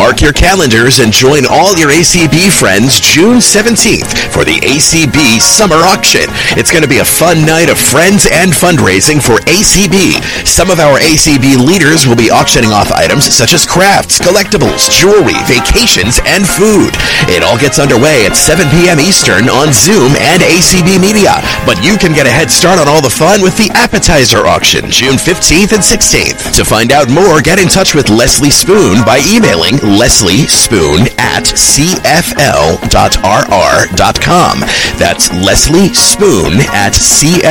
Mark your calendars and join all your ACB friends June 17th for the ACB Summer Auction. It's going to be a fun night of friends and fundraising for ACB. Some of our ACB leaders will be auctioning off items such as crafts, collectibles, jewelry, vacations, and food. It all gets underway at 7 p.m. Eastern on Zoom and ACB Media. But you can get a head start on all the fun with the appetizer auction June 15th and 16th. To find out more, get in touch with Leslie Spoon by emailing Leslie Spoon at cfl.rr.com. That's Leslie Spoon at cfl.rr.com.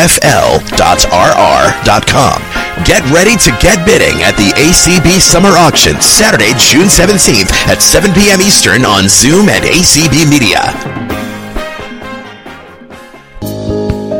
Get ready to get bidding at the ACB Summer Auction Saturday, June 17th at 7 p.m. Eastern on Zoom and ACB Media.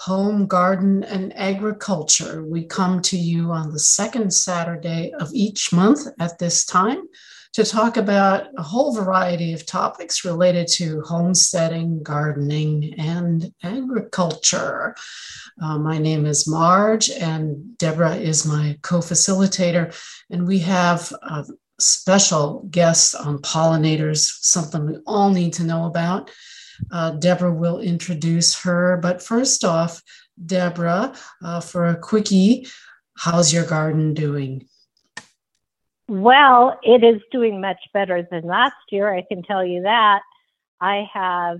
Home, Garden, and Agriculture. We come to you on the second Saturday of each month at this time to talk about a whole variety of topics related to homesteading, gardening, and agriculture. Uh, my name is Marge, and Deborah is my co facilitator, and we have a special guest on pollinators, something we all need to know about. Uh, Deborah will introduce her. But first off, Deborah, uh, for a quickie, how's your garden doing? Well, it is doing much better than last year. I can tell you that. I have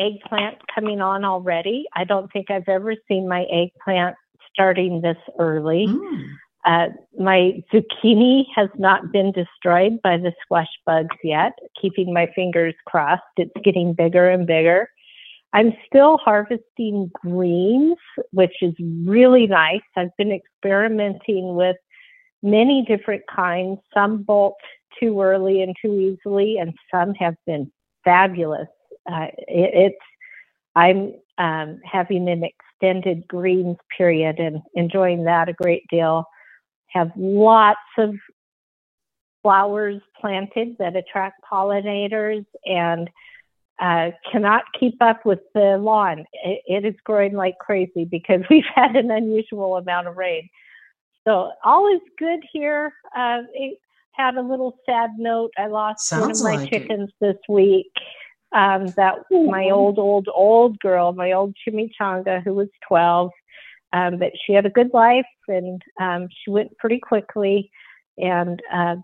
eggplant coming on already. I don't think I've ever seen my eggplant starting this early. Mm. Uh, my zucchini has not been destroyed by the squash bugs yet, keeping my fingers crossed. It's getting bigger and bigger. I'm still harvesting greens, which is really nice. I've been experimenting with many different kinds. Some bolt too early and too easily, and some have been fabulous. Uh, it, it's I'm um, having an extended greens period and enjoying that a great deal have lots of flowers planted that attract pollinators and uh, cannot keep up with the lawn. It, it is growing like crazy because we've had an unusual amount of rain. So all is good here. Uh, it had a little sad note. I lost Sounds one of my like chickens it. this week. Um, that my old, old, old girl, my old chimichanga, who was 12, um, but she had a good life and um, she went pretty quickly. And uh,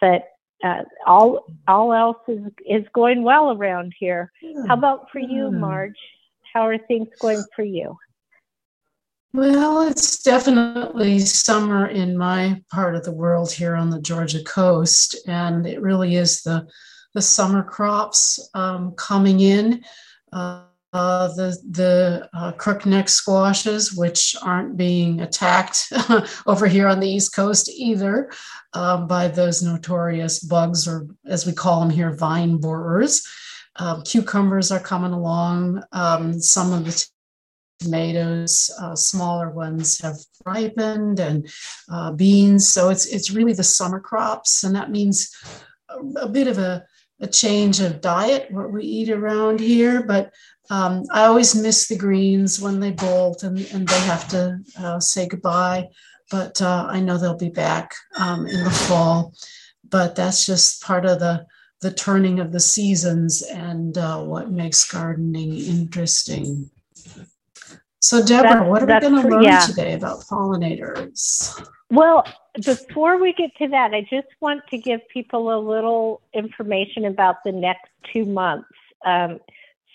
but uh, all all else is is going well around here. How about for you, Marge? How are things going for you? Well, it's definitely summer in my part of the world here on the Georgia coast, and it really is the the summer crops um, coming in. Uh, uh, the the uh, crookneck squashes, which aren't being attacked over here on the East Coast either um, by those notorious bugs, or as we call them here, vine borers. Um, cucumbers are coming along. Um, some of the tomatoes, uh, smaller ones, have ripened, and uh, beans. So it's it's really the summer crops, and that means a, a bit of a a change of diet, what we eat around here, but um, I always miss the greens when they bolt and, and they have to uh, say goodbye. But uh, I know they'll be back um, in the fall. But that's just part of the the turning of the seasons and uh, what makes gardening interesting. So, Deborah, that's, what are we going to learn yeah. today about pollinators? Well, before we get to that, I just want to give people a little information about the next two months. Um,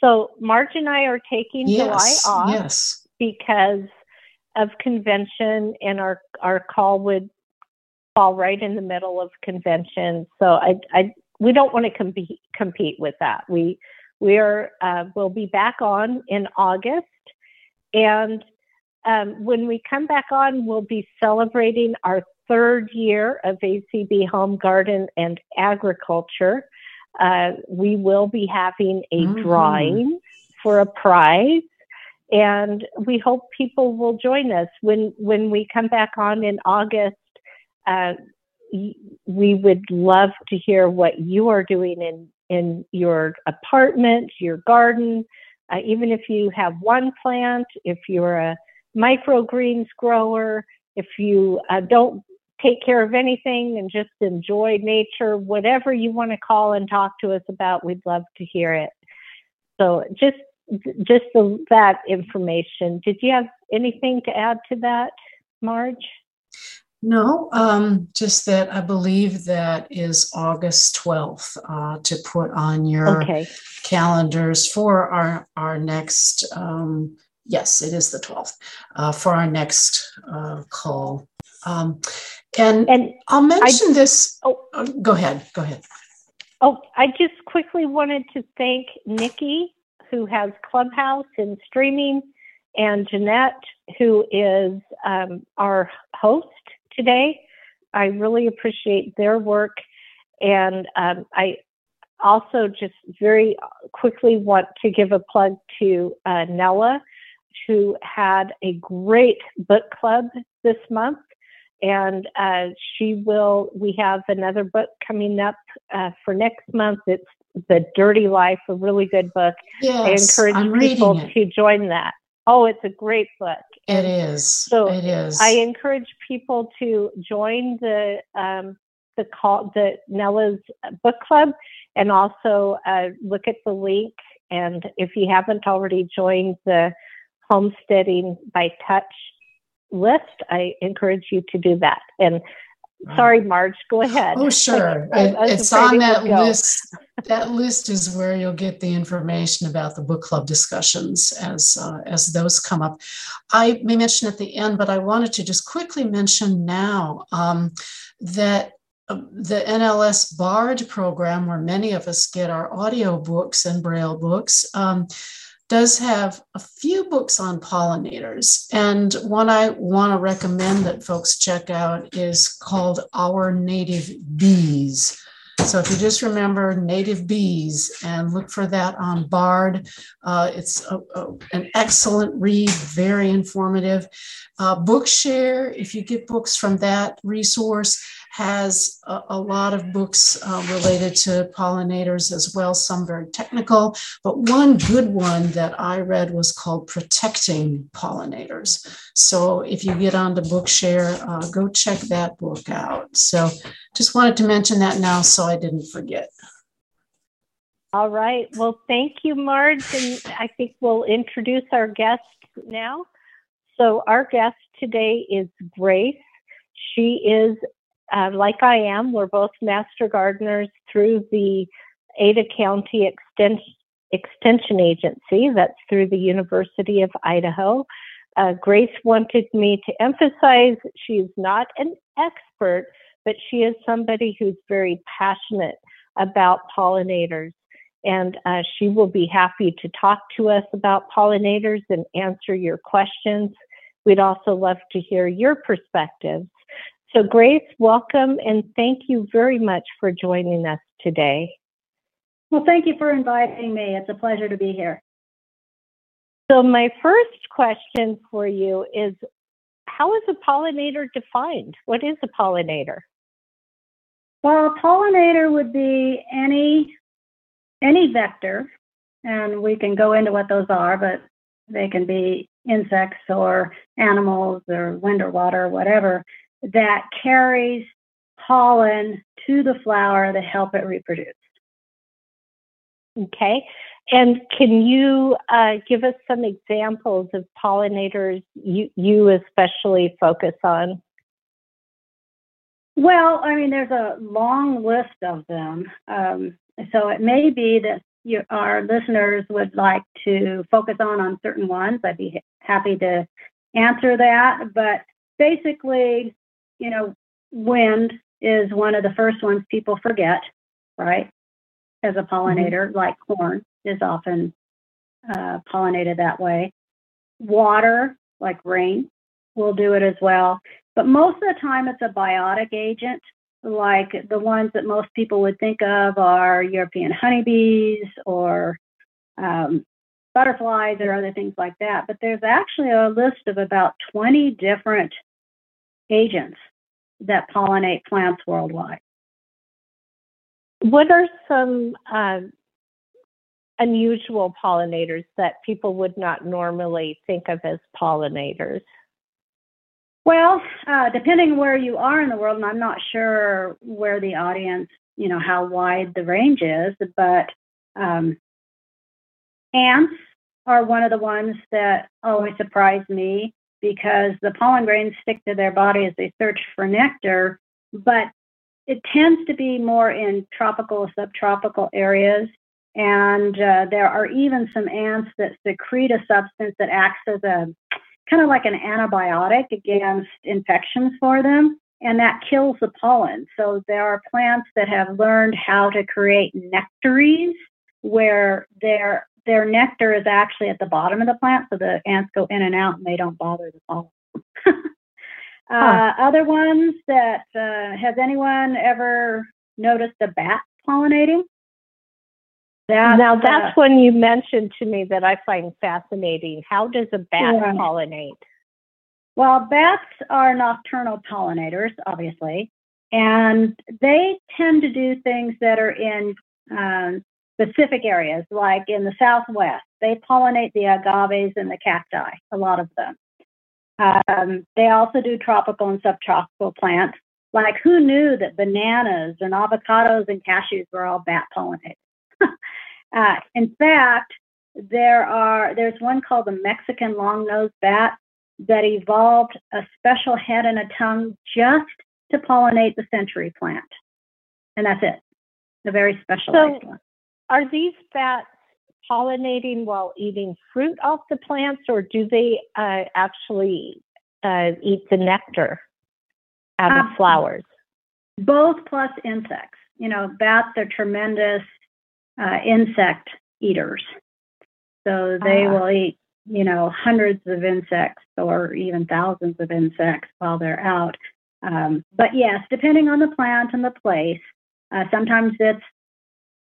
so Marge and I are taking yes, July off yes. because of convention, and our our call would fall right in the middle of convention. So I, I we don't want to compete compete with that. We we are uh, we'll be back on in August, and um, when we come back on, we'll be celebrating our third year of ACB Home Garden and Agriculture. Uh, we will be having a mm-hmm. drawing. for a prize. And we hope people will join us when when we come back on in August. Uh, we would love to hear what you are doing in in your apartment, your garden, uh, even if you have one plant, if you're a microgreens grower, if you uh, don't take care of anything and just enjoy nature, whatever you want to call and talk to us about, we'd love to hear it. So just just the, that information. Did you have anything to add to that, Marge? No, um, just that I believe that is August 12th uh, to put on your okay. calendars for our, our next, um, yes, it is the 12th, uh, for our next uh, call. Um, and, and I'll mention I, this. Oh, uh, go ahead. Go ahead. Oh, I just quickly wanted to thank Nikki, who has Clubhouse and streaming, and Jeanette, who is um, our host today. I really appreciate their work. And um, I also just very quickly want to give a plug to uh, Nella, who had a great book club this month. And uh, she will, we have another book coming up uh, for next month. It's The Dirty Life, a really good book. Yes, I encourage I'm people to join that. Oh, it's a great book. It is. So it is. I encourage people to join the um, the call the Nella's book club, and also uh, look at the link. And if you haven't already joined the homesteading by touch list, I encourage you to do that. And Sorry, Marge, go ahead. Oh, sure. It, it's on that list. that list is where you'll get the information about the book club discussions as uh, as those come up. I may mention at the end, but I wanted to just quickly mention now um, that uh, the NLS BARD program, where many of us get our audio books and braille books, um, does have a few books on pollinators. And one I want to recommend that folks check out is called Our Native Bees. So if you just remember native bees and look for that on Bard, uh, it's a, a, an excellent read, very informative. Uh, Bookshare, if you get books from that resource, has a, a lot of books uh, related to pollinators as well, some very technical. But one good one that I read was called Protecting Pollinators. So if you get onto Bookshare, uh, go check that book out. So just wanted to mention that now so I didn't forget. All right. Well, thank you, Marge. And I think we'll introduce our guest now. So, our guest today is Grace. She is uh, like I am, we're both master gardeners through the Ada County Extension, Extension Agency. That's through the University of Idaho. Uh, Grace wanted me to emphasize she's not an expert, but she is somebody who's very passionate about pollinators. And uh, she will be happy to talk to us about pollinators and answer your questions. We'd also love to hear your perspectives. So, Grace, welcome and thank you very much for joining us today. Well, thank you for inviting me. It's a pleasure to be here. So, my first question for you is How is a pollinator defined? What is a pollinator? Well, a pollinator would be any any vector, and we can go into what those are, but they can be insects or animals or wind or water or whatever that carries pollen to the flower to help it reproduce. Okay. And can you uh, give us some examples of pollinators you, you especially focus on? Well, I mean, there's a long list of them. Um, so it may be that you, our listeners would like to focus on on certain ones. I'd be happy to answer that. But basically, you know, wind is one of the first ones people forget, right? As a pollinator, mm-hmm. like corn is often uh, pollinated that way. Water, like rain, will do it as well. But most of the time, it's a biotic agent. Like the ones that most people would think of are European honeybees or um, butterflies or other things like that. But there's actually a list of about 20 different agents that pollinate plants worldwide. What are some uh, unusual pollinators that people would not normally think of as pollinators? Well, uh, depending where you are in the world, and I'm not sure where the audience, you know, how wide the range is, but um, ants are one of the ones that always surprise me because the pollen grains stick to their body as they search for nectar, but it tends to be more in tropical, subtropical areas. And uh, there are even some ants that secrete a substance that acts as a kind of like an antibiotic against infections for them, and that kills the pollen. So there are plants that have learned how to create nectaries where their their nectar is actually at the bottom of the plant, so the ants go in and out and they don't bother the pollen. uh, huh. Other ones that uh, has anyone ever noticed a bat pollinating? That, now that's uh, when you mentioned to me that I find fascinating. How does a bat yeah. pollinate? Well, bats are nocturnal pollinators, obviously, and they tend to do things that are in um, specific areas, like in the Southwest. They pollinate the agaves and the cacti, a lot of them. Um, they also do tropical and subtropical plants. Like, who knew that bananas and avocados and cashews were all bat pollinated? uh, in fact, there are there's one called the Mexican long-nosed bat that evolved a special head and a tongue just to pollinate the century plant, and that's it. A very specialized so, one. Are these bats pollinating while eating fruit off the plants, or do they uh, actually uh, eat the nectar out of um, flowers? Both plus insects. You know, bats are tremendous uh, insect eaters. So they uh, will eat, you know, hundreds of insects or even thousands of insects while they're out. Um, but yes, depending on the plant and the place, uh, sometimes it's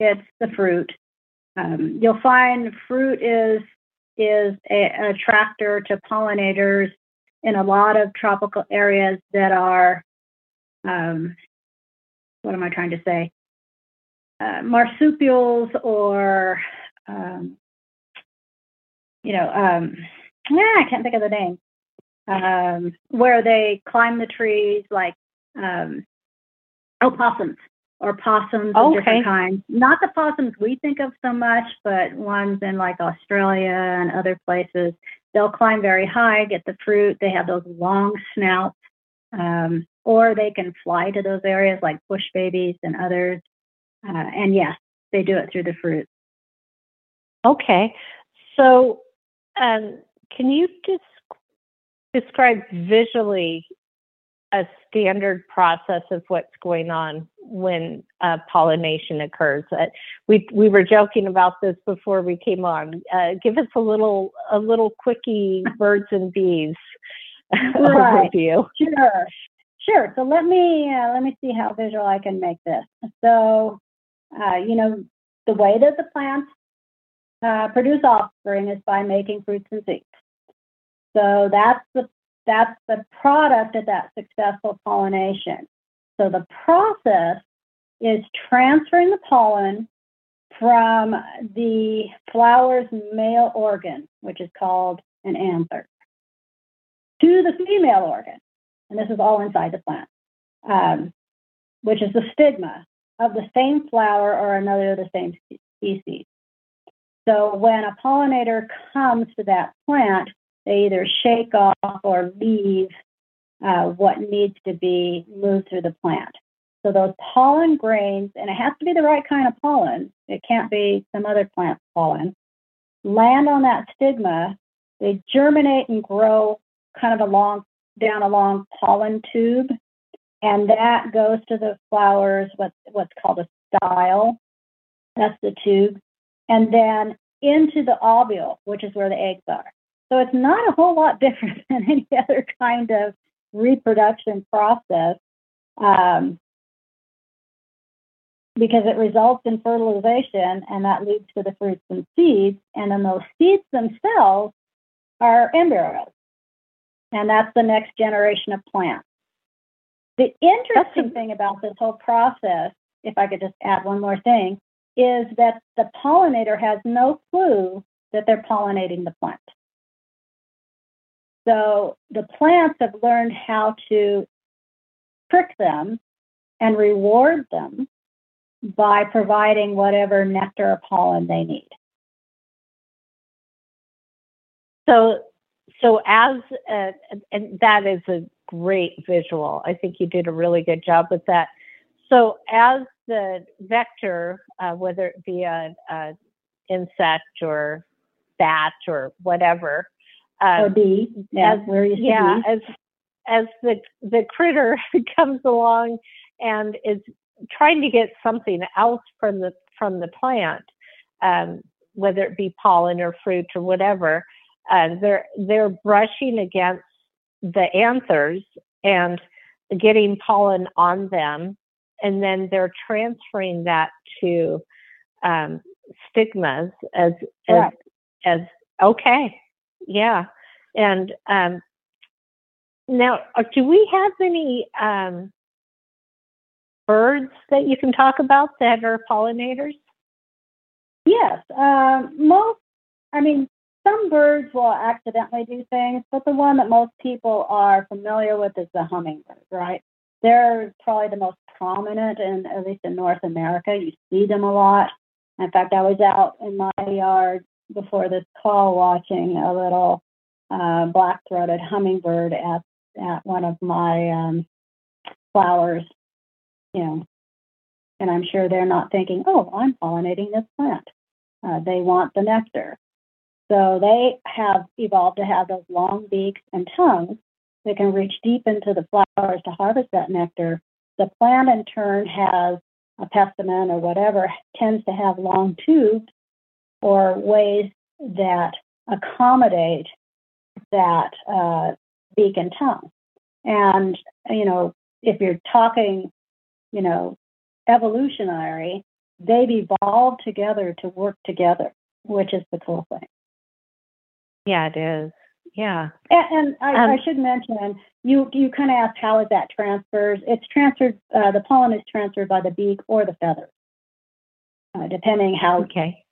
it's the fruit. Um, you'll find fruit is is a, an attractor to pollinators in a lot of tropical areas that are um, what am I trying to say? Uh, marsupials or um, you know, um, yeah, I can't think of the name. Um, where they climb the trees, like um, opossums or possums of different kinds. Not the possums we think of so much, but ones in like Australia and other places. They'll climb very high, get the fruit. They have those long snouts, um, or they can fly to those areas like bush babies and others. Uh, and yes, they do it through the fruit. Okay, so um, can you just describe visually a standard process of what's going on when uh, pollination occurs. Uh, we we were joking about this before we came on. Uh, give us a little a little quickie birds and bees right. overview. Sure, sure. So let me uh, let me see how visual I can make this. So uh, you know the way that the plants uh, produce offspring is by making fruits and seeds. So that's the that's the product of that successful pollination. So the process is transferring the pollen from the flower's male organ, which is called an anther, to the female organ. And this is all inside the plant, um, which is the stigma of the same flower or another of the same species. So when a pollinator comes to that plant, they either shake off or leave uh, what needs to be moved through the plant. So those pollen grains, and it has to be the right kind of pollen, it can't be some other plant pollen, land on that stigma. They germinate and grow kind of along down a long pollen tube, and that goes to the flowers, what, what's called a style. That's the tube. And then into the ovule, which is where the eggs are. So it's not a whole lot different than any other kind of reproduction process. Um, because it results in fertilization and that leads to the fruits and seeds. And then those seeds themselves are embryos. And that's the next generation of plants. The interesting thing about this whole process, if I could just add one more thing, is that the pollinator has no clue that they're pollinating the plant. So the plants have learned how to trick them and reward them by providing whatever nectar or pollen they need. So, so as uh, and that is a great visual. I think you did a really good job with that. So, as the vector, uh, whether it be an insect or bat or whatever, um, or bee, yeah, as, yeah, as as the the critter comes along and is trying to get something else from the from the plant, um, whether it be pollen or fruit or whatever, uh, they're they're brushing against the anthers and getting pollen on them, and then they're transferring that to um, stigmas as as as okay, yeah, and um, now uh, do we have any um, birds that you can talk about that are pollinators? Yes, um, most. I mean, some birds will accidentally do things, but the one that most people are familiar with is the hummingbird, right? They're probably the most prominent, in at least in North America. You see them a lot. In fact, I was out in my yard before this call watching a little uh, black-throated hummingbird at at one of my um, flowers you know, and I'm sure they're not thinking, oh, I'm pollinating this plant. Uh, they want the nectar. So they have evolved to have those long beaks and tongues that can reach deep into the flowers to harvest that nectar. The plant, in turn, has a pestilent or whatever, tends to have long tubes or ways that accommodate that uh, beak and tongue. And, you know, if you're talking you know, evolutionary, they've evolved together to work together, which is the cool thing. Yeah, it is. Yeah. And, and I, um, I, should mention, you you kind of asked how is that transfers? It's transferred. Uh, the pollen is transferred by the beak or the feathers, uh, depending how. Okay.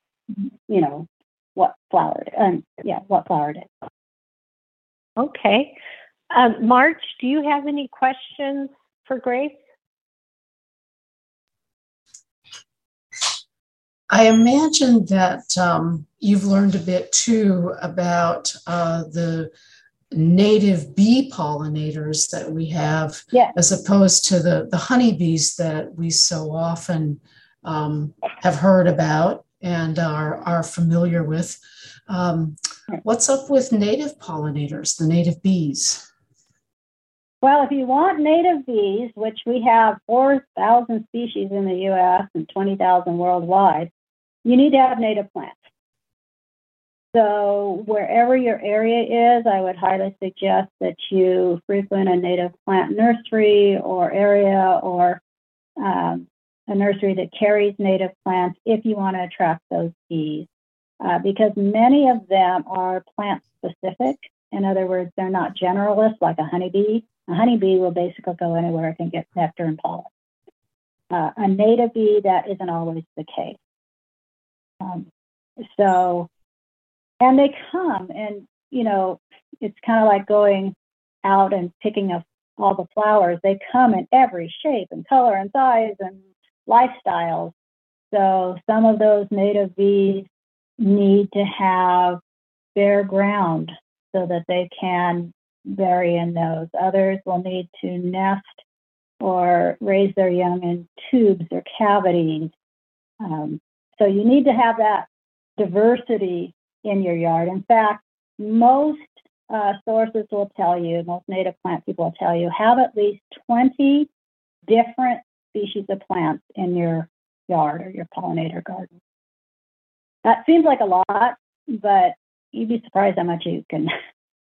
You know what flower? Um, yeah, what flower it is. Okay. Um, Marge, do you have any questions for Grace? I imagine that um, you've learned a bit too about uh, the native bee pollinators that we have, yeah. as opposed to the, the honeybees that we so often um, have heard about and are, are familiar with. Um, what's up with native pollinators, the native bees? Well, if you want native bees, which we have 4,000 species in the US and 20,000 worldwide, you need to have native plants. So, wherever your area is, I would highly suggest that you frequent a native plant nursery or area or um, a nursery that carries native plants if you want to attract those bees, uh, because many of them are plant specific. In other words, they're not generalists like a honeybee. A honeybee will basically go anywhere it can get nectar and pollen. Uh, a native bee, that isn't always the case. Um, so, and they come, and you know, it's kind of like going out and picking up all the flowers. They come in every shape and color and size and lifestyles. So, some of those native bees need to have bare ground so that they can bury in those. Others will need to nest or raise their young in tubes or cavities. Um, so you need to have that diversity in your yard. In fact, most uh, sources will tell you, most native plant people will tell you, have at least 20 different species of plants in your yard or your pollinator garden. That seems like a lot, but you'd be surprised how much you can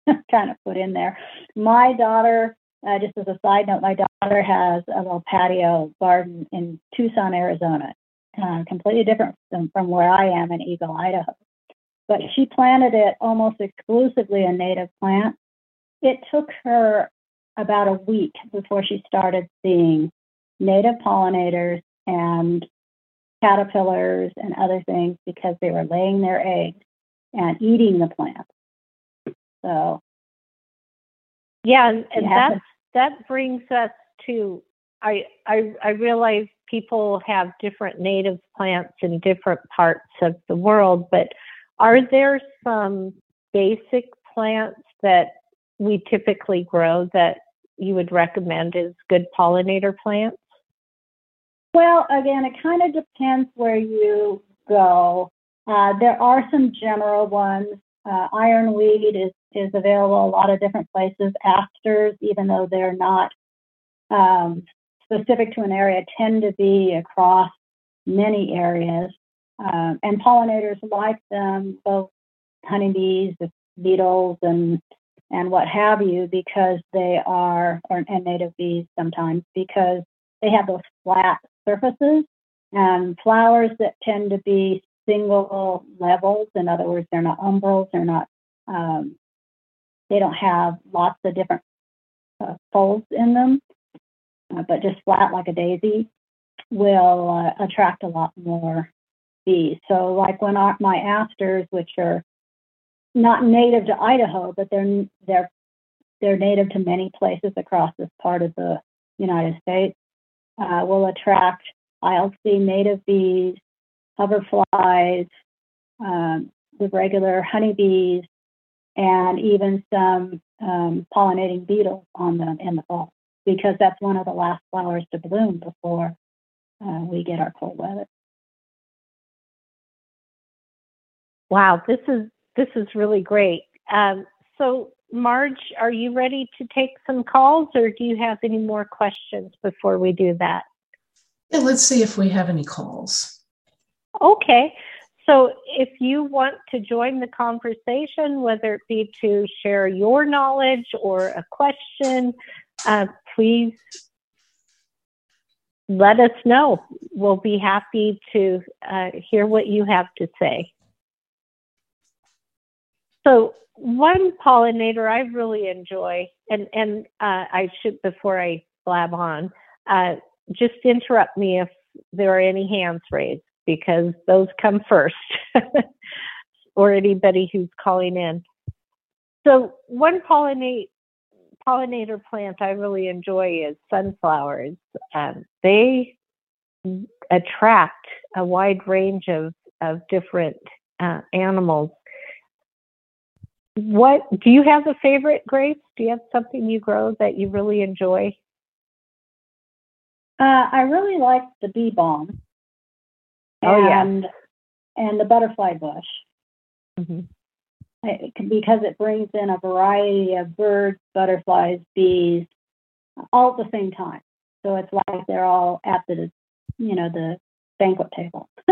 kind of put in there. My daughter uh, just as a side note, my daughter has a little patio garden in Tucson, Arizona, uh, completely different than from where I am in Eagle, Idaho. But she planted it almost exclusively a native plant. It took her about a week before she started seeing native pollinators and caterpillars and other things because they were laying their eggs and eating the plant. So, yeah, and, and that that brings us to I, I I realize people have different native plants in different parts of the world, but are there some basic plants that we typically grow that you would recommend as good pollinator plants? Well, again, it kind of depends where you go. Uh, there are some general ones. Uh, ironweed is, is available a lot of different places. Asters, even though they're not um, specific to an area, tend to be across many areas. Um, and pollinators like them, both honeybees, beetles, and and what have you, because they are, or, and native bees sometimes, because they have those flat surfaces and flowers that tend to be single levels. In other words, they're not umbels, they're not, um, they don't have lots of different uh, folds in them, uh, but just flat like a daisy will uh, attract a lot more bees. So, like when our, my asters, which are not native to Idaho, but they're they're they're native to many places across this part of the United States, uh, will attract I'll native bees, hoverflies, um, the regular honeybees, and even some um, pollinating beetles on them in the fall because that's one of the last flowers to bloom before uh, we get our cold weather. Wow, this is this is really great. Um, so, Marge, are you ready to take some calls, or do you have any more questions before we do that? Yeah, let's see if we have any calls. Okay. So, if you want to join the conversation, whether it be to share your knowledge or a question, uh, please let us know. We'll be happy to uh, hear what you have to say. So, one pollinator I really enjoy, and and uh, I should before I blab on, uh, just interrupt me if there are any hands raised because those come first, or anybody who's calling in. So, one pollinate pollinator plant I really enjoy is sunflowers. Um, they attract a wide range of of different uh, animals what do you have a favorite, Grace? Do you have something you grow that you really enjoy? Uh, I really like the bee balm. Oh and, yeah. And the butterfly bush. Mm-hmm. It, because it brings in a variety of birds, butterflies, bees, all at the same time. So it's like they're all at the, you know, the banquet table.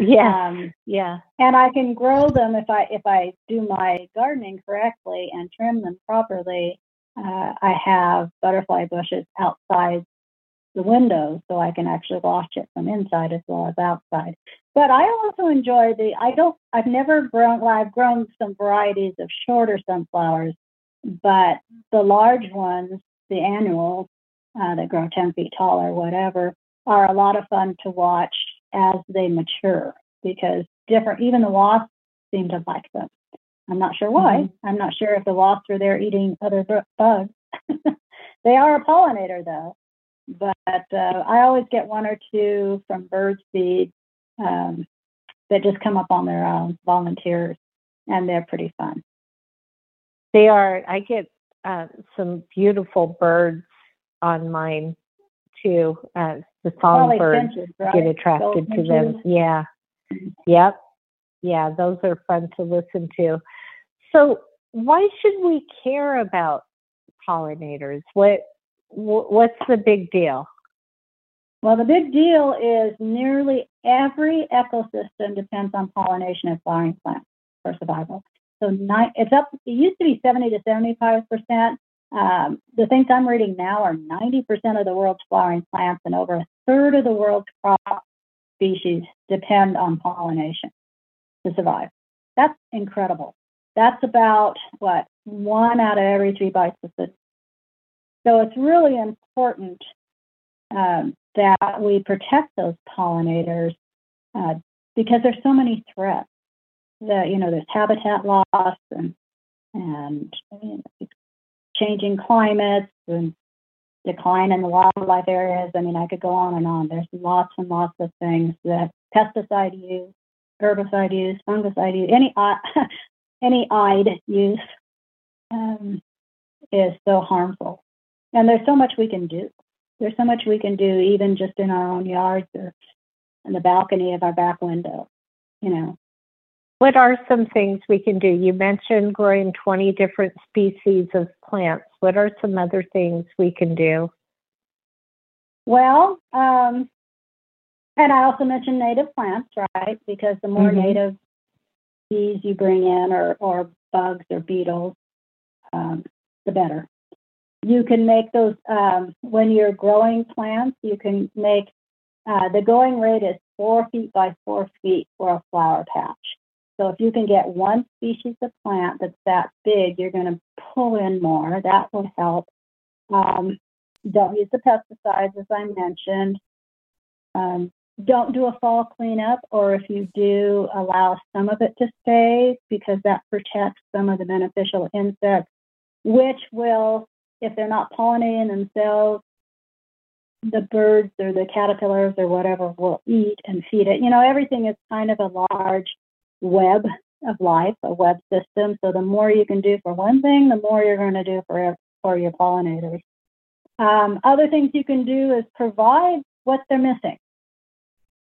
Yeah. Um, yeah. And I can grow them if I if I do my gardening correctly and trim them properly. Uh, I have butterfly bushes outside the window so I can actually watch it from inside as well as outside. But I also enjoy the I don't I've never grown well I've grown some varieties of shorter sunflowers, but the large ones, the annuals uh, that grow 10 feet tall or whatever, are a lot of fun to watch as they mature because different, even the wasps seem to like them. I'm not sure why. Mm-hmm. I'm not sure if the wasps are there eating other bugs. they are a pollinator though, but uh, I always get one or two from bird seed um, that just come up on their own, volunteers, and they're pretty fun. They are. I get uh, some beautiful birds on mine too. Uh, the songbirds right? get attracted to them. Yeah. Yep. Yeah, those are fun to listen to. So, why should we care about pollinators? What what's the big deal? Well, the big deal is nearly every ecosystem depends on pollination of flowering plants for survival. So it's up. It used to be 70 to 75 percent. Um, the things I'm reading now are 90% of the world's flowering plants and over a third of the world's crop species depend on pollination to survive. That's incredible. That's about what one out of every three food. So it's really important um, that we protect those pollinators uh, because there's so many threats. That you know, there's habitat loss and and you know, changing climates and decline in the wildlife areas. I mean, I could go on and on. There's lots and lots of things that pesticide use, herbicide use, fungicide use, any any eyed use um, is so harmful. And there's so much we can do. There's so much we can do, even just in our own yards or in the balcony of our back window. You know. What are some things we can do? You mentioned growing 20 different species of plants. What are some other things we can do? Well, um, and I also mentioned native plants, right? Because the more mm-hmm. native bees you bring in, or, or bugs or beetles, um, the better. You can make those um, when you're growing plants. You can make uh, the going rate is four feet by four feet for a flower patch. So if you can get one species of plant that's that big, you're going to pull in more. That will help. Um, don't use the pesticides, as I mentioned. Um, don't do a fall cleanup, or if you do, allow some of it to stay because that protects some of the beneficial insects, which will, if they're not pollinating themselves, the birds or the caterpillars or whatever will eat and feed it. You know, everything is kind of a large web of life, a web system. So the more you can do for one thing, the more you're going to do for for your pollinators. Um, other things you can do is provide what they're missing.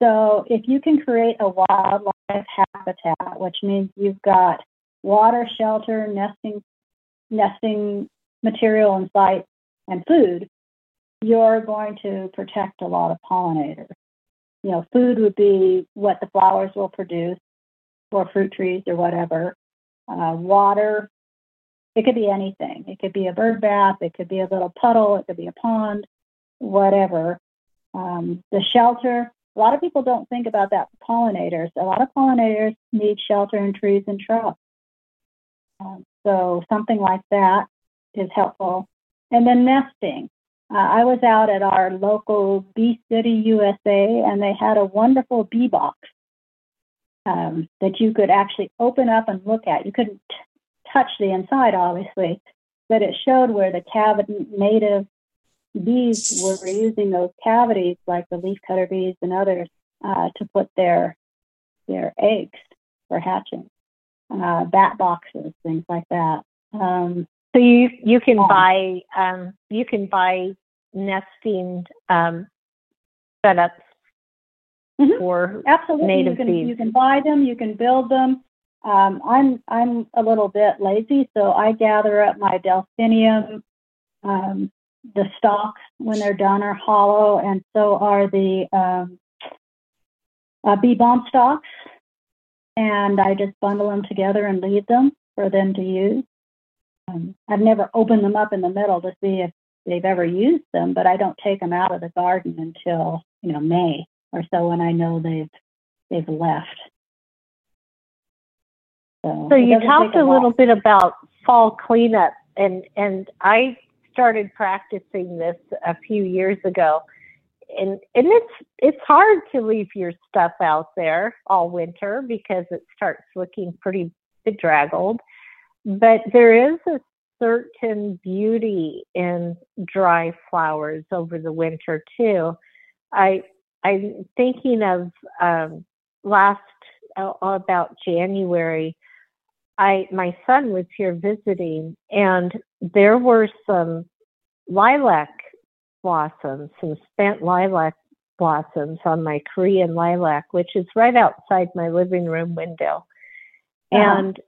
So if you can create a wildlife habitat, which means you've got water, shelter, nesting, nesting material and site, and food, you're going to protect a lot of pollinators. You know, food would be what the flowers will produce, or fruit trees, or whatever. Uh, water, it could be anything. It could be a bird bath, it could be a little puddle, it could be a pond, whatever. Um, the shelter, a lot of people don't think about that for pollinators. A lot of pollinators need shelter in trees and shrubs. Um, so something like that is helpful. And then nesting. Uh, I was out at our local Bee City USA, and they had a wonderful bee box um, that you could actually open up and look at. You couldn't t- touch the inside, obviously, but it showed where the cavity, native bees were using those cavities, like the leafcutter bees and others, uh, to put their their eggs for hatching. Uh, bat boxes, things like that. Um, so you you can yeah. buy um, you can buy nesting um, setups mm-hmm. for absolutely native you can you can buy them, you can build them. Um, I'm I'm a little bit lazy, so I gather up my delphinium um, the stalks when they're done are hollow, and so are the um, uh, bee balm stalks. And I just bundle them together and leave them for them to use. Um, I've never opened them up in the middle to see if they've ever used them, but I don't take them out of the garden until you know May or so when I know they've they've left. So, so you talked a, a little bit about fall cleanup, and and I started practicing this a few years ago. And and it's it's hard to leave your stuff out there all winter because it starts looking pretty bedraggled. But there is a certain beauty in dry flowers over the winter too. I I'm thinking of um, last uh, about January. I my son was here visiting, and there were some lilac blossoms, some spent lilac blossoms on my Korean lilac, which is right outside my living room window. Uh-huh. And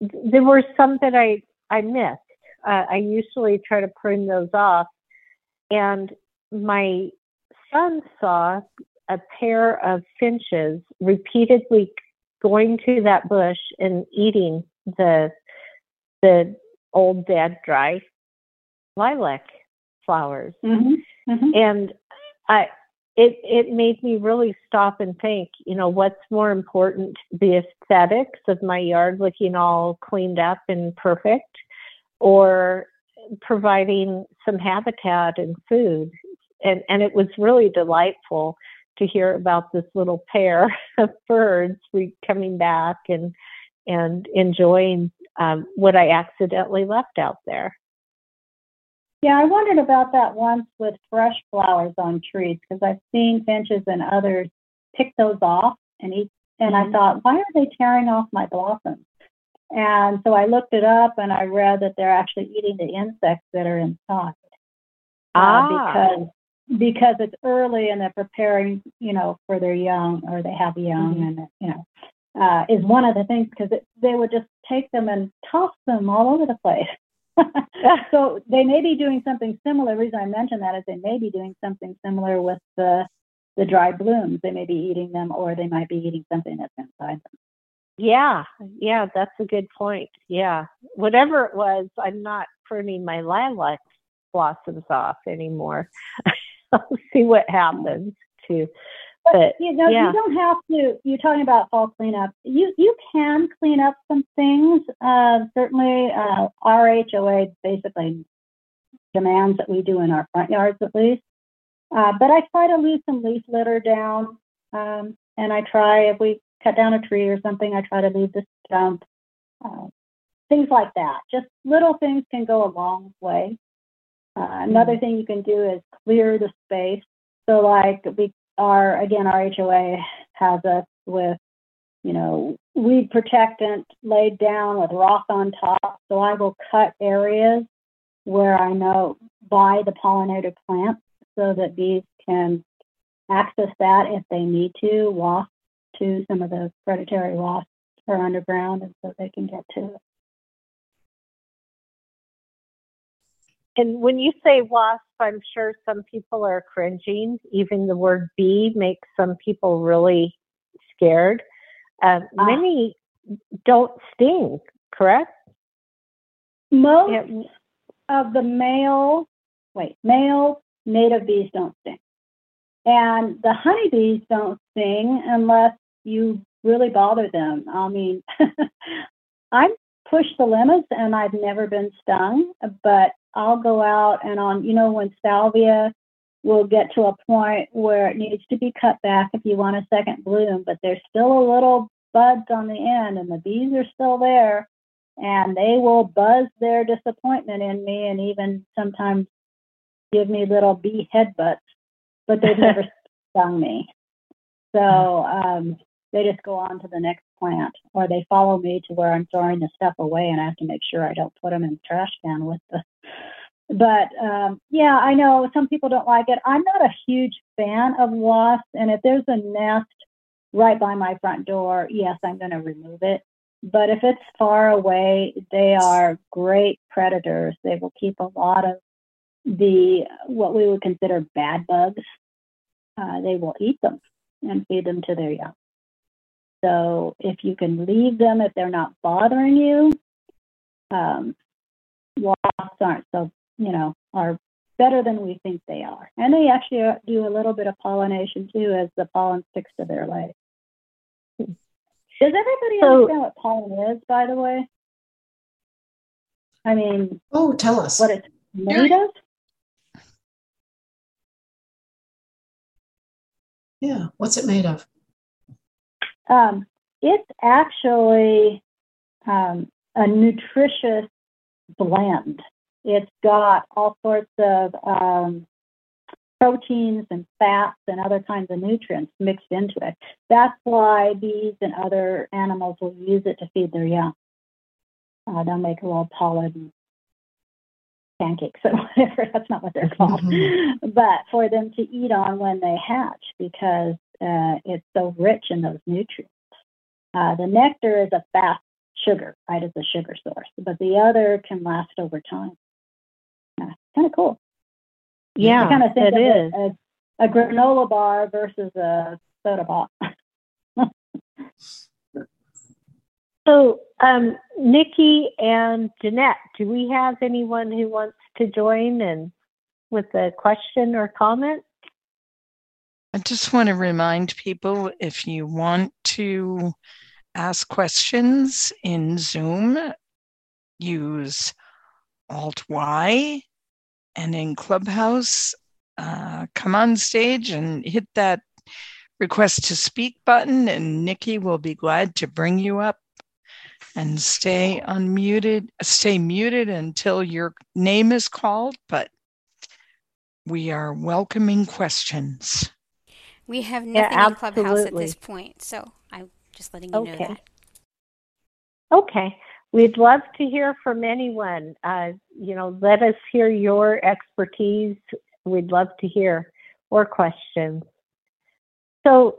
there were some that I I missed. Uh, I usually try to prune those off, and my son saw a pair of finches repeatedly going to that bush and eating the the old dead dry lilac flowers. Mm-hmm. Mm-hmm. And I it it made me really stop and think, you know, what's more important, the aesthetics of my yard looking all cleaned up and perfect, or providing some habitat and food. And and it was really delightful to hear about this little pair of birds coming back and and enjoying um, what I accidentally left out there. Yeah, I wondered about that once with fresh flowers on trees because I've seen finches and others pick those off and eat. And mm-hmm. I thought, why are they tearing off my blossoms? And so I looked it up and I read that they're actually eating the insects that are inside. Uh, ah. because because it's early and they're preparing, you know, for their young or they have young mm-hmm. and you know, uh, is one of the things because they would just take them and toss them all over the place. so they may be doing something similar. The reason I mention that is they may be doing something similar with the the dried blooms. They may be eating them, or they might be eating something that's inside them. Yeah, yeah, that's a good point. Yeah, whatever it was, I'm not pruning my lilac blossoms off anymore. I'll see what happens too. But, you know, yeah. you don't have to. You're talking about fall cleanup. You you can clean up some things. Uh, certainly, uh, our HOA basically demands that we do in our front yards at least. Uh, but I try to leave some leaf litter down, um, and I try if we cut down a tree or something, I try to leave the stump. Uh, things like that. Just little things can go a long way. Uh, another mm-hmm. thing you can do is clear the space. So, like we are again our HOA has us with you know weed protectant laid down with rock on top. So I will cut areas where I know by the pollinator plants so that bees can access that if they need to. Wasps to some of the predatory wasps are underground, and so they can get to it. And when you say wasp, I'm sure some people are cringing. Even the word bee makes some people really scared. Uh, uh, many don't sting, correct? Most yeah. of the male, wait, male native bees don't sting. And the honeybees don't sting unless you really bother them. I mean, I'm push the limits and I've never been stung, but I'll go out and on, you know, when salvia will get to a point where it needs to be cut back if you want a second bloom, but there's still a little buds on the end and the bees are still there and they will buzz their disappointment in me and even sometimes give me little bee headbutts, but they've never stung me. So um, they just go on to the next plant or they follow me to where I'm throwing the stuff away and I have to make sure I don't put them in the trash can with the but um, yeah, I know some people don't like it. I'm not a huge fan of wasps, and if there's a nest right by my front door, yes, I'm going to remove it. But if it's far away, they are great predators. They will keep a lot of the what we would consider bad bugs. Uh, they will eat them and feed them to their young. So if you can leave them if they're not bothering you, um, wasps aren't so, you know, are better than we think they are. And they actually do a little bit of pollination too as the pollen sticks to their legs. Does everybody so, understand what pollen is, by the way? I mean, oh, tell us what it's made of. Yeah, what's it made of? Um, it's actually um, a nutritious blend. It's got all sorts of um, proteins and fats and other kinds of nutrients mixed into it. That's why bees and other animals will use it to feed their young. Uh, they'll make a little pollen pancakes or whatever. That's not what they're called. Mm-hmm. But for them to eat on when they hatch because uh, it's so rich in those nutrients. Uh, the nectar is a fast sugar, right, as a sugar source, but the other can last over time. Yeah, kind of cool. Yeah, I kind of think it of is. It as a granola bar versus a soda pop. So, um, Nikki and Jeanette, do we have anyone who wants to join and with a question or comment? I just want to remind people if you want to ask questions in Zoom, use Alt Y, and in Clubhouse, uh, come on stage and hit that request to speak button, and Nikki will be glad to bring you up and stay unmuted, stay muted until your name is called, but we are welcoming questions. We have nothing Yeah, in Clubhouse at this point, so I'm just letting you know that. Okay. We'd love to hear from anyone. Uh, you know, let us hear your expertise. We'd love to hear or questions. So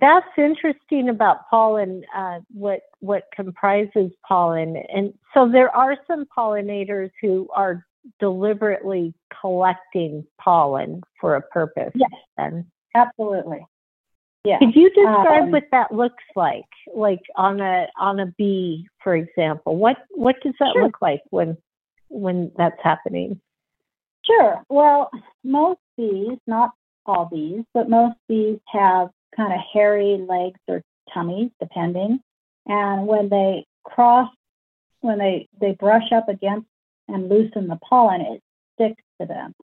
that's interesting about pollen, uh, what what comprises pollen. And so there are some pollinators who are deliberately collecting pollen for a purpose. Yes. Then. Absolutely. Yeah. Could you describe Um, what that looks like, like on a on a bee, for example? What what does that Sure. look like when when that's happening? Sure. Well, most bees, not all bees, but most bees have kind of hairy legs or tummies, depending. And when they cross, when they, they brush up against and loosen the pollen, it sticks to them.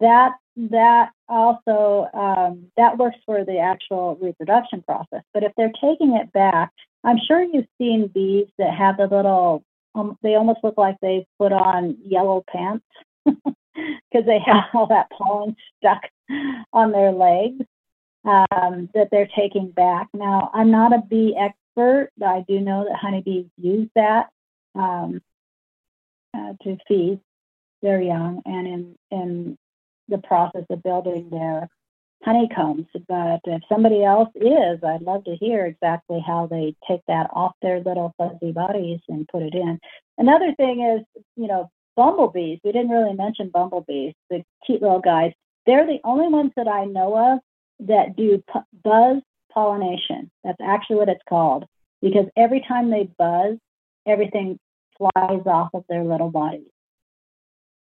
That that also um, that works for the actual reproduction process. But if they're taking it back, I'm sure you've seen bees that have the little. Um, they almost look like they've put on yellow pants because they have all that pollen stuck on their legs um, that they're taking back. Now, I'm not a bee expert, but I do know that honeybees use that um, uh, to feed their young and in, in the process of building their honeycombs. But if somebody else is, I'd love to hear exactly how they take that off their little fuzzy bodies and put it in. Another thing is, you know, bumblebees. We didn't really mention bumblebees, the cute little guys. They're the only ones that I know of that do buzz pollination. That's actually what it's called. Because every time they buzz, everything flies off of their little bodies.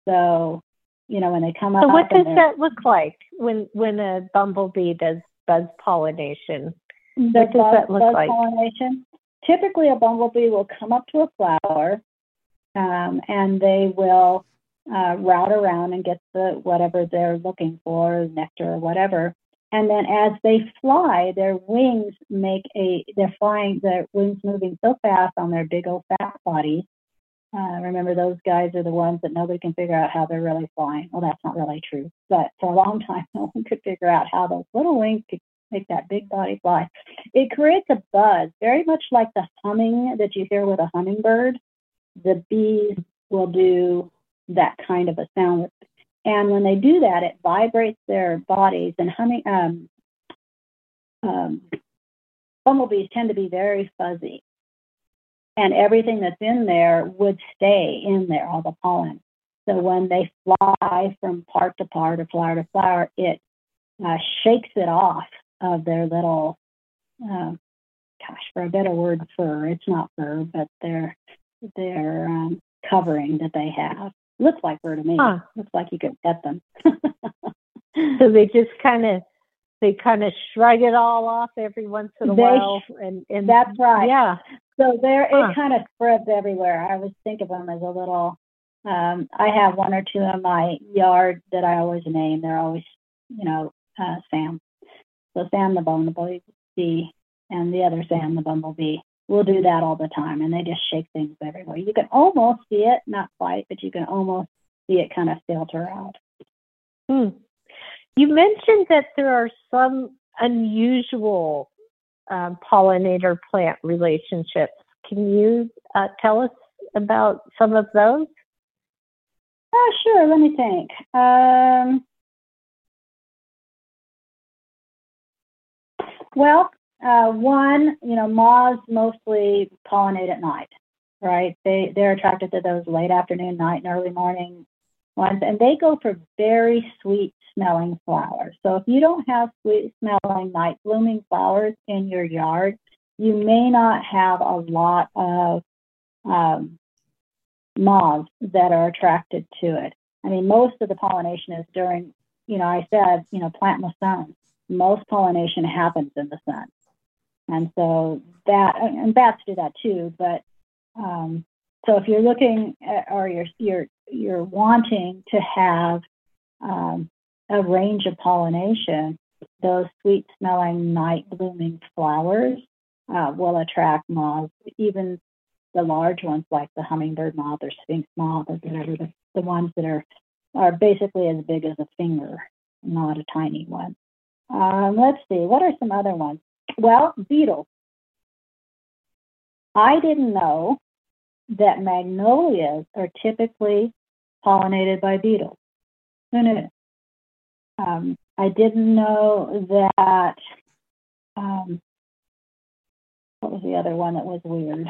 So, you know, when they come up. So what does that look like when when a bumblebee does buzz pollination? What does buzz, that look buzz like? pollination. Typically, a bumblebee will come up to a flower, um, and they will uh, route around and get the whatever they're looking for, nectar or whatever. And then as they fly, their wings make a. They're flying. Their wings moving so fast on their big old fat bodies. Uh, remember, those guys are the ones that nobody can figure out how they're really flying. Well, that's not really true, but for a long time, no one could figure out how those little wings could make that big body fly. It creates a buzz, very much like the humming that you hear with a hummingbird. The bees will do that kind of a sound. And when they do that, it vibrates their bodies. And humming, um, um, bumblebees tend to be very fuzzy. And everything that's in there would stay in there, all the pollen. So when they fly from part to part or flower to flower, it uh, shakes it off of their little, uh, gosh, for a better word, fur. It's not fur, but their their um, covering that they have looks like fur to me. Huh. Looks like you could pet them. So they just kind of they kind of shrug it all off every once in a They- while, and and That's right. yeah, So there, Huh. it kind of spreads everywhere. I always think of them as a little. Um, I have one or two in my yard that I always name. They're always, you know, uh, Sam. So Sam the bumblebee and the other Sam the bumblebee. We'll do that all the time, and they just shake things everywhere. You can almost see it, not quite, but you can almost see it kind of filter out. Hmm. You mentioned that there are some unusual um, pollinator plant relationships. Can you uh, tell us about some of those? Oh, sure. Let me think. Um, well, uh, one, you know, moths mostly pollinate at night, right? They they're attracted to those late afternoon, night, and early morning ones, and they go for very sweet smelling flowers. So if you don't have sweet smelling night blooming flowers in your yard, you may not have a lot of um, moths that are attracted to it. I mean, most of the pollination is during, you know, I said, you know, plant in the sun. Most pollination happens in the sun. And so that, and bats do that too, but um, so if you're looking at, or you're, you're, you're wanting to have um, a range of pollination, those sweet smelling night blooming flowers uh, will attract moths, even the large ones like the hummingbird moth or sphinx moth or whatever, the, the ones that are, are basically as big as a finger, not a tiny one. Um, let's see, what are some other ones? Well, beetles. I didn't know that magnolias are typically pollinated by beetles. Who knew? Um, I didn't know that. Um, what was the other one that was weird?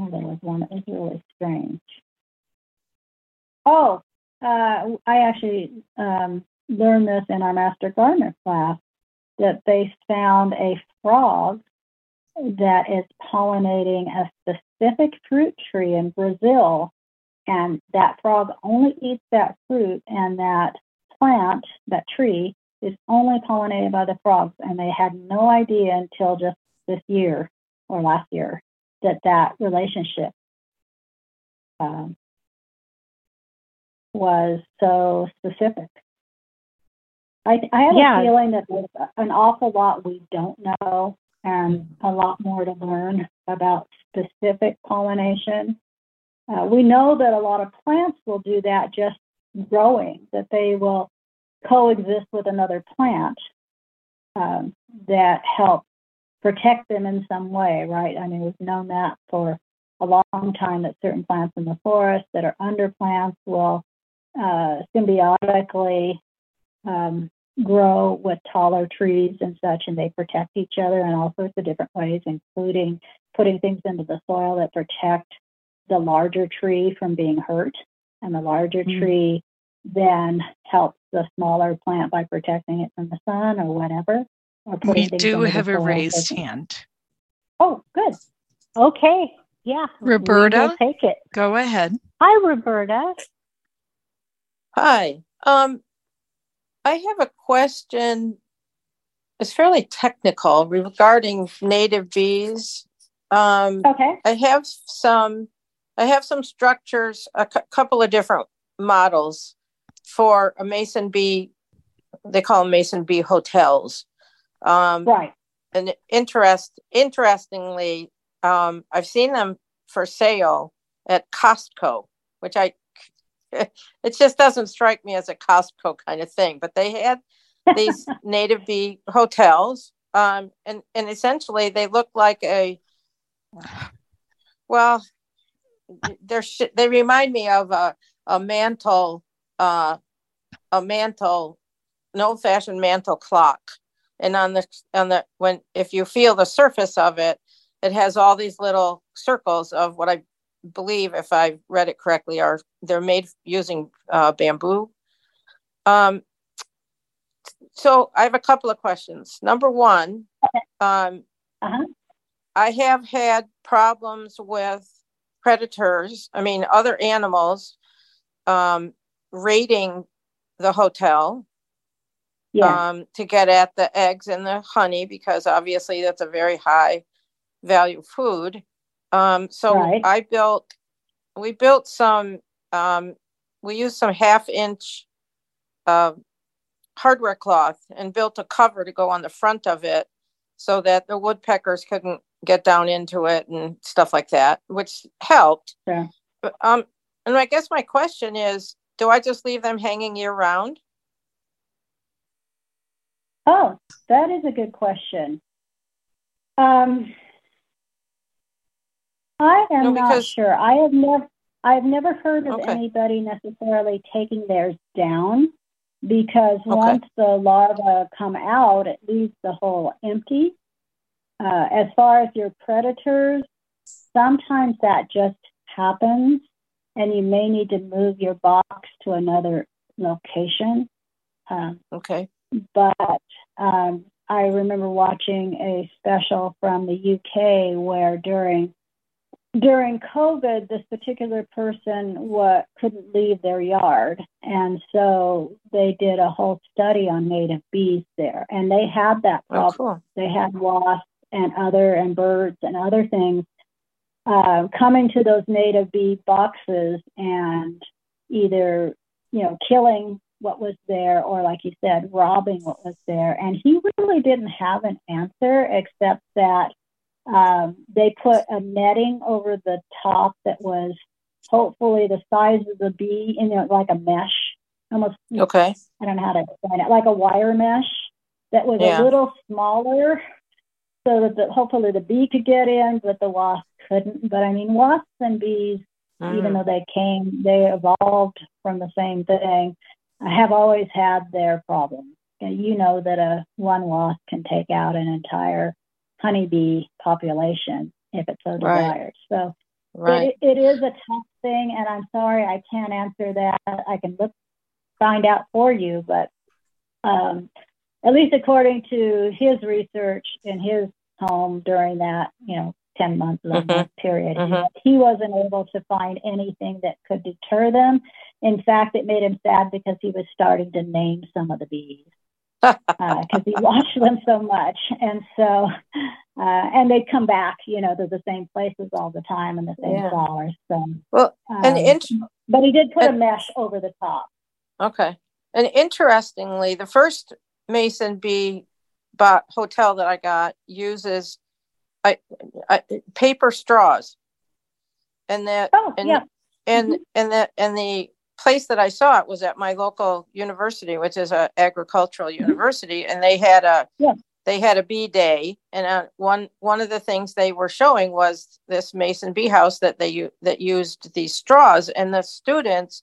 Oh, there was one that was really strange. Oh, uh, I actually um, learned this in our Master Gardener class that they found a frog that is pollinating a specific fruit tree in Brazil. And that frog only eats that fruit, and that plant, that tree, is only pollinated by the frogs. And they had no idea until just this year or last year that that relationship um, was so specific. I, I have yeah. a feeling that there's an awful lot we don't know and a lot more to learn about specific pollination. Uh, we know that a lot of plants will do that just growing, that they will coexist with another plant um, that helps protect them in some way, right? I mean, we've known that for a long time that certain plants in the forest that are under plants will uh, symbiotically um, grow with taller trees and such, and they protect each other in all sorts of different ways, including putting things into the soil that protect the larger tree from being hurt. And the larger mm-hmm. tree then helps the smaller plant by protecting it from the sun or whatever. Or we do have a raised hand. Oh, good. Okay. Yeah. Roberta, take it. Go ahead. Hi, Roberta. Hi. Um, I have a question. It's fairly technical regarding native bees. Um, okay. I have some. I have some structures, a cu- couple of different models for a mason bee. They call them mason bee hotels. Um, right. And interest, interestingly, um, I've seen them for sale at Costco, which I it just doesn't strike me as a Costco kind of thing. But they had these native bee hotels, um, and and essentially they look like a well, they're they remind me of a a mantle, uh, a mantle, an old fashioned mantle clock, and on the on the when if you feel the surface of it, it has all these little circles of what I believe, if I read it correctly, are they're made using uh, bamboo. Um, so I have a couple of questions. Number one, um, uh-huh. I have had problems with predators. I mean, other animals um, raiding the hotel yeah. um, to get at the eggs and the honey because obviously that's a very high value food. Um, so right. I built, we built some, um, we used some half inch uh, hardware cloth and built a cover to go on the front of it so that the woodpeckers couldn't get down into it and stuff like that, which helped. Yeah. Um, and I guess my question is, do I just leave them hanging year round? Oh, that is a good question. Um, I am no, because... not sure. I have never I've never heard of okay. anybody necessarily taking theirs down because okay. once the larvae come out, it leaves the hole empty. Uh, as far as your predators, sometimes that just happens, and you may need to move your box to another location. Um, okay. But um, I remember watching a special from the UK where during during COVID, this particular person what couldn't leave their yard, and so they did a whole study on native bees there, and they had that Oh, problem. cool. They had wasps and other and birds and other things uh, coming to those native bee boxes and either you know killing what was there or like you said robbing what was there and he really didn't have an answer except that um, they put a netting over the top that was hopefully the size of the bee in it like a mesh almost Okay. I don't know how to explain it, like a wire mesh that was Yeah. a little smaller so that the, hopefully the bee could get in, but the wasp couldn't. But I mean, wasps and bees, even Mm. though they came, they evolved from the same thing, have always had their problems. You know that a one wasp can take out an entire honeybee population if it so Right. desires. So Right. it, it is a tough thing, and I'm sorry I can't answer that. I can look find out for you, but um, at least according to his research and his home during that you know 10 month 11 month period, Mhm. he, wasn't able to find anything that could deter them. In fact, it made him sad because he was starting to name some of the bees because he watched them so much. And so, uh, and they'd come back, you know, to the same places all the time and the same Yeah. flowers. So, Well, and um, int- but he did put a mesh over the top. Okay. And interestingly, the first Mason Bee bot hotel that I got uses I, I, paper straws. And that Oh, and yeah. and and that and the place that I saw it was at my local university, which is a agricultural university, and they had a Yeah. they had a bee day, and uh, one one of the things they were showing was this Mason bee house that they that used these straws, and the students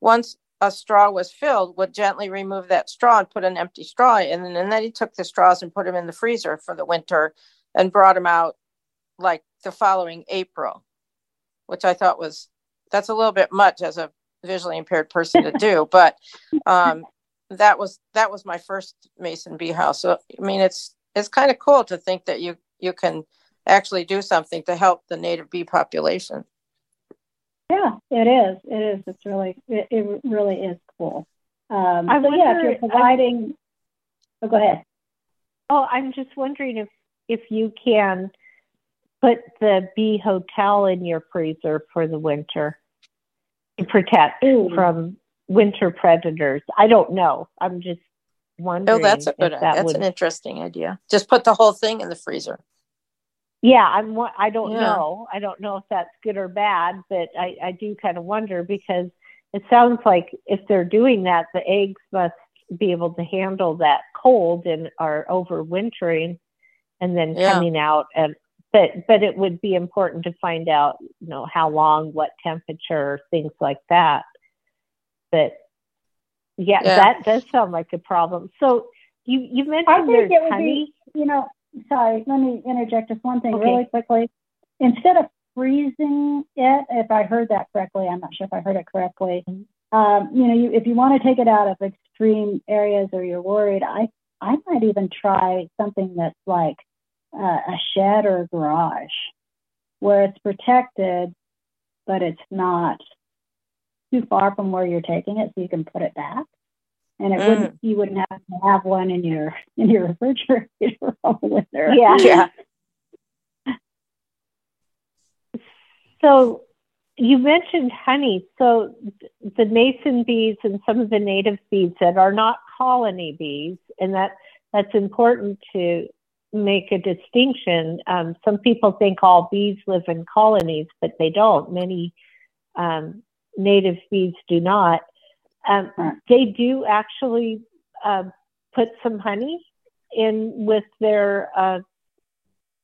once a straw was filled would gently remove that straw and put an empty straw in, and, then he took the straws and put them in the freezer for the winter, and brought them out like the following April, which I thought was that's a little bit much as a visually impaired person to do, but um, that was that was my first Mason bee house. So I mean, it's it's kind of cool to think that you you can actually do something to help the native bee population. Yeah, it is. It is. It's really, it, it really is cool. Um, I so yeah, if you're providing, oh, go ahead. Oh, I'm just wondering if if you can put the bee hotel in your freezer for the winter to protect Ooh. from winter predators. I don't know. I'm just wondering. Oh, that's a good. that That's would, an interesting idea. Just put the whole thing in the freezer. Yeah, I'm. I don't Yeah. know. I don't know if that's good or bad, but I I do kind of wonder because it sounds like if they're doing that, the eggs must be able to handle that cold and are overwintering, and then Yeah. coming out and. But but it would be important to find out, you know, how long, what temperature, things like that. But yeah, Yeah. that does sound like a problem. So you you mentioned I mentioned think there's it would honey. be, you know, sorry, let me interject just one thing Okay. really quickly. Instead of freezing it, if I heard that correctly, I'm not sure if I heard it correctly. Um, you know, you, if you want to take it out of extreme areas or you're worried, I I might even try something that's like uh, a shed or a garage, where it's protected, but it's not too far from where you're taking it, so you can put it back. And it Mm. wouldn't you wouldn't have to have one in your in your refrigerator all winter. Yeah. Yeah. So you mentioned honey. So the mason bees and some of the native bees that are not colony bees, and that that's important to make a distinction. Um, some people think all bees live in colonies, but they don't. Many um, native bees do not. Um, they do actually uh, put some honey in with their uh,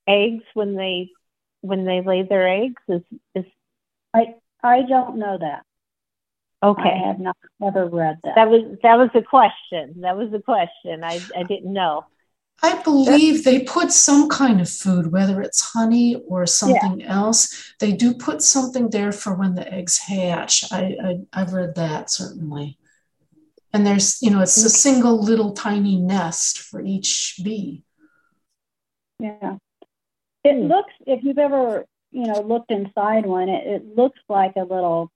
eggs when they when they lay their eggs. Is is I I don't know that. okay? I have not ever read that. That was that was a question. That was a question. I I didn't know. I believe they put some kind of food, whether it's honey or something else. They do put something there for when the eggs hatch. I, I I've read that certainly. and there's you know it's a single little tiny nest for each bee yeah it Hmm. looks if you've ever you know looked inside one it, it looks like a little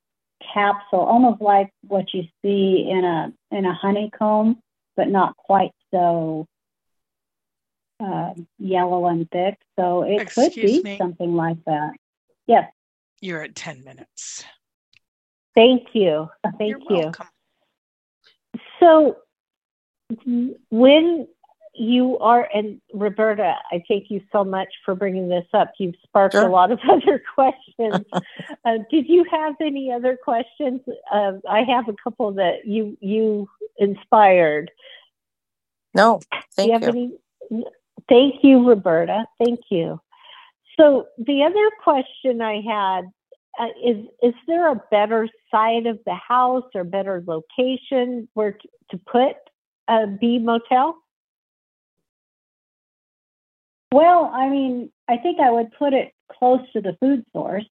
capsule almost like what you see in a in a honeycomb but not quite so uh, yellow and thick so it could be me. something like that yes You're at 10 minutes. Thank you. Thank You're you. welcome. So when you are, and Roberta, I thank you so much for bringing this up. You've sparked Sure. a lot of other questions. uh, did you have any other questions? Uh, I have a couple that you you inspired. No, thank you you. have any? Thank you, Roberta. Thank you. So the other question I had uh, is: Is there a better side of the house or better location where t- to put a bee motel? Well, I mean, I think I would put it close to the food source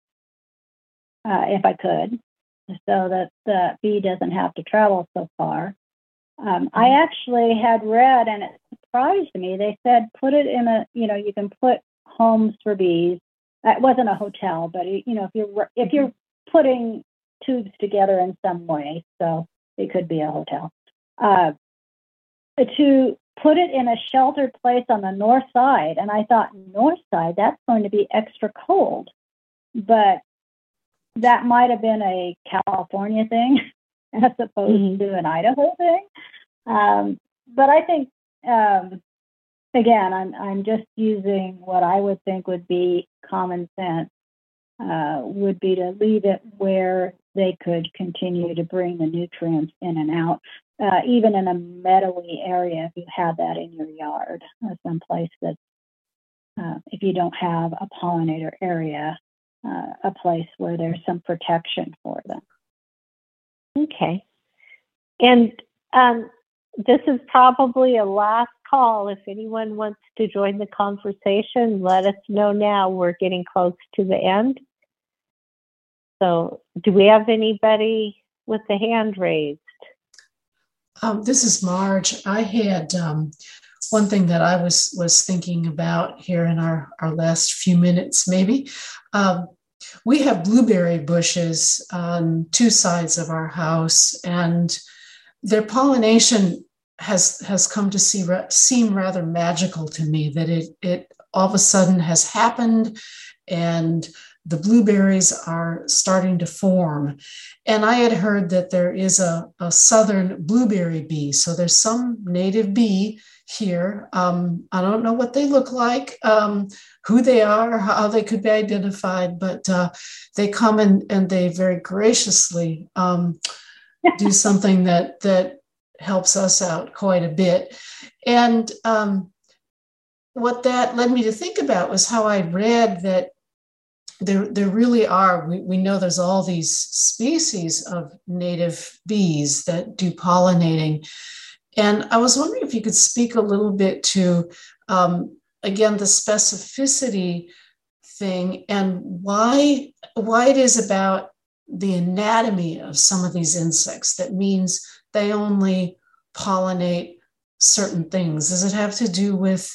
uh, if I could, so that the bee doesn't have to travel so far. Um, I actually had read, and it surprised me. They said put it in a, you know, you can put homes for bees. Uh, It wasn't a hotel, but you know, if you're if you're putting tubes together in some way, so it could be a hotel. Uh, to put it in a sheltered place on the north side. And I thought, north side, that's going to be extra cold. But that might have been a California thing as opposed Mhm. to an Idaho thing. Um, but I think, um, again, I'm, I'm just using what I would think would be common sense, uh, would be to leave it where they could continue to bring the nutrients in and out uh, even in a meadowy area, if you have that in your yard, uh, someplace that, if you don't have a pollinator area, uh, a place where there's some protection for them. Okay. And um, this is probably a last call. If anyone wants to join the conversation, let us know now. We're getting close to the end. So, do we have anybody with the hand raised? Um, this is Marge. I had um, one thing that I was was thinking about here in our our last few minutes, maybe. Um, we have blueberry bushes on two sides of our house, and their pollination has has come to see, seem rather magical to me. That it it all of a sudden has happened, and the blueberries are starting to form. And I had heard that there is a, a southern blueberry bee. So there's some native bee here. Um, I don't know what they look like, um, who they are, how they could be identified, but uh, they come and, and they very graciously um, do something that that helps us out quite a bit. And um, what that led me to think about was how I read that there, there really are. We, we know there's all these species of native bees that do pollinating. And I was wondering if you could speak a little bit to, um, again, the specificity thing and why, why it is about the anatomy of some of these insects that means they only pollinate certain things. Does it have to do with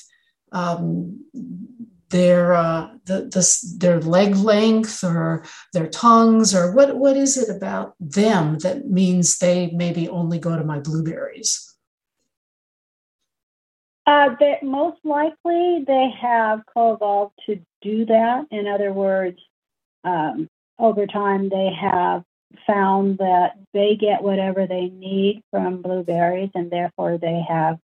um, their uh, the, the their leg length or their tongues or what what is it about them that means they maybe only go to my blueberries? Uh, that most likely they have co-evolved to do that. In other words, um, over time they have found that they get whatever they need from blueberries, and therefore they have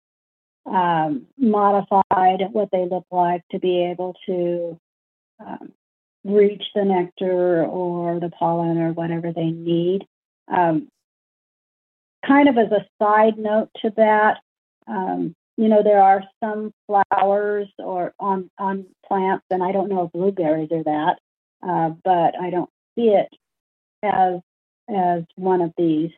um, modified what they look like to be able to um, reach the nectar or the pollen or whatever they need. Um, kind of as a side note to that, um, you know, there are some flowers or on on plants, and I don't know if blueberries are that, uh, but I don't see it as as one of these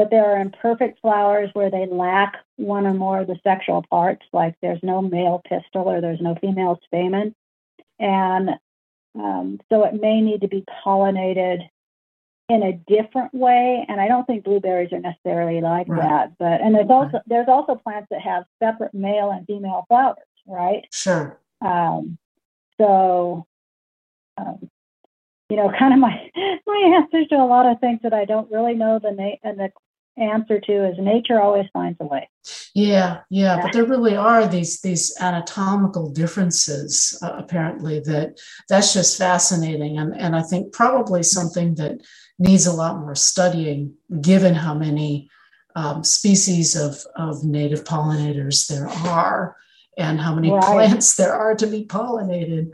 but there are imperfect flowers where they lack one or more of the sexual parts, like there's no male pistil or there's no female stamen. And um, so it may need to be pollinated in a different way. And I don't think blueberries are necessarily like right. that. But and there's also there's also plants that have separate male and female flowers, right? Sure. Um, so, um, you know, kind of my my answers to a lot of things that I don't really know the name and the answer to is nature always finds a way. Yeah, yeah, yeah. but there really are these these anatomical differences uh, apparently that that's just fascinating and and I think probably something that needs a lot more studying given how many um, species of of native pollinators there are and how many right. plants there are to be pollinated.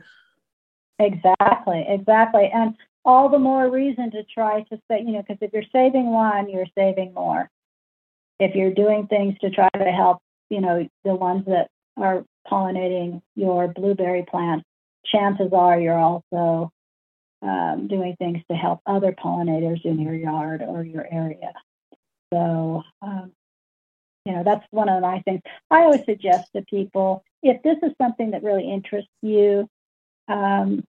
Exactly, exactly. And all the more reason to try to say, you know, because if you're saving one, you're saving more. If you're doing things to try to help, you know, the ones that are pollinating your blueberry plant, chances are you're also um, doing things to help other pollinators in your yard or your area. So, um, you know, that's one of my things. I always suggest to people if this is something that really interests you, um,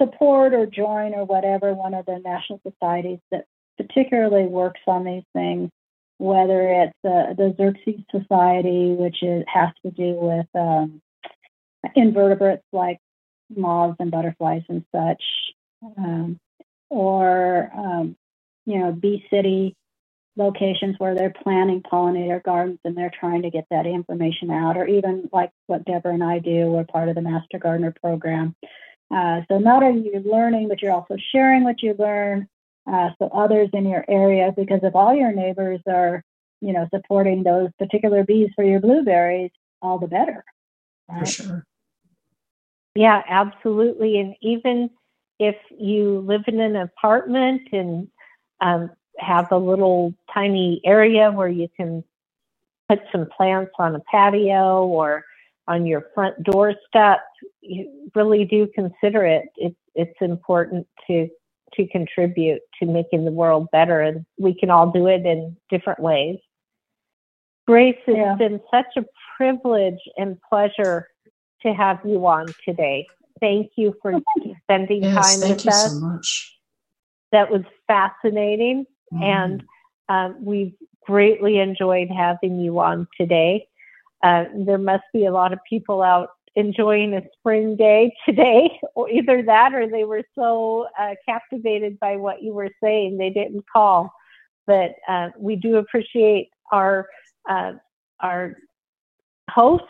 support or join or whatever one of the national societies that particularly works on these things, whether it's uh, the Xerces Society, which is, has to do with um, invertebrates like moths and butterflies and such, um, or um, you know, Bee City locations where they're planting pollinator gardens and they're trying to get that information out, or even like what Deborah and I do, we're part of the Master Gardener program. Uh, so not only you're learning, but you're also sharing what you learn. Uh, so others in your area, because if all your neighbors are, you know, supporting those particular bees for your blueberries, all the better. Right? For sure. Yeah, absolutely. And even if you live in an apartment and um, have a little tiny area where you can put some plants on a patio or on your front doorstep, you really do consider it. It's it's important to to contribute to making the world better, and we can all do it in different ways. Grace, it's yeah. been such a privilege and pleasure to have you on today. Thank you for oh, spending yes, time thank you. So much. That was fascinating, mm-hmm. and um, we've greatly enjoyed having you on today. Uh, there must be a lot of people out enjoying a spring day today, or either that or they were so uh, captivated by what you were saying they didn't call. But uh, we do appreciate our uh, our host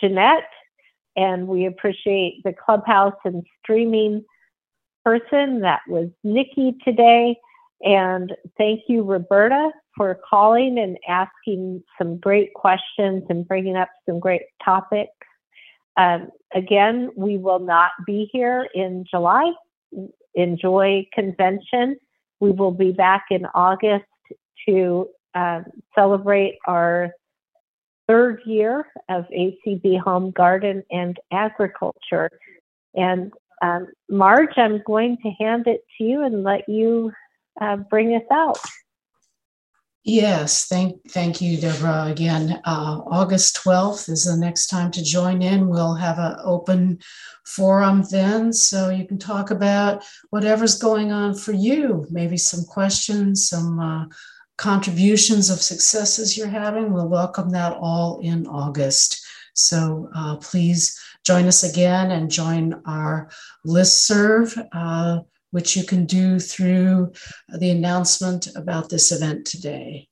Jeanette, and we appreciate the clubhouse and streaming person that was Nikki today. And thank you, Roberta, for calling and asking some great questions and bringing up some great topics. Um, again, we will not be here in July. Enjoy convention. We will be back in August to um, celebrate our third year of ACB Home Garden and Agriculture. And um, Marge, I'm going to hand it to you and let you uh, bring us out. Yes, thank thank you, Deborah. Again, uh, August twelfth is the next time to join in. We'll have an open forum then, so you can talk about whatever's going on for you. Maybe some questions, some uh, contributions of successes you're having. We'll welcome that all in August. So uh, please join us again and join our list serve. Which you can do through the announcement about this event today.